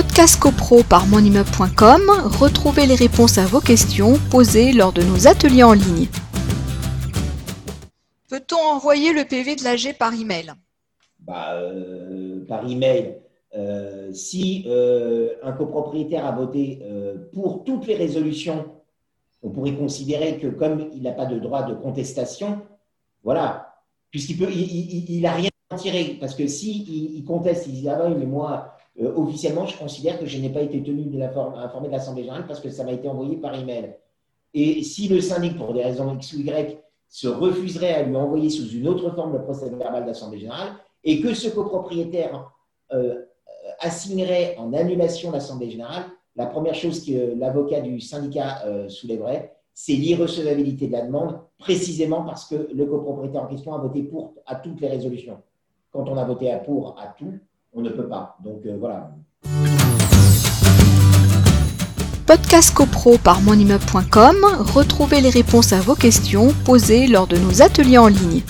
Podcast CoPro par monimmeuble.com, retrouvez les réponses à vos questions posées lors de nos ateliers en ligne. Peut-on envoyer le PV de l'AG par email? Bah, euh, Par email, euh, si euh, un copropriétaire a voté pour toutes les résolutions, on pourrait considérer que comme il n'a pas de droit de contestation, voilà, puisqu'il peut, il n'a rien à tirer, parce que si il, conteste, il dit ah oui, mais moi officiellement, je considère que je n'ai pas été tenu de informer de l'Assemblée générale parce que ça m'a été envoyé par email. Et si le syndic, pour des raisons X ou Y, se refuserait à lui envoyer sous une autre forme le procès verbal d'Assemblée générale et que ce copropriétaire euh, assignerait en annulation l'Assemblée générale, la première chose que l'avocat du syndicat euh, soulèverait, c'est l'irrecevabilité de la demande, précisément parce que le copropriétaire en question a voté pour à toutes les résolutions. Quand on a voté à pour à tout, on ne peut pas. Donc euh, voilà. Podcast CoPro par monimmeuble.com, retrouvez les réponses à vos questions posées lors de nos ateliers en ligne.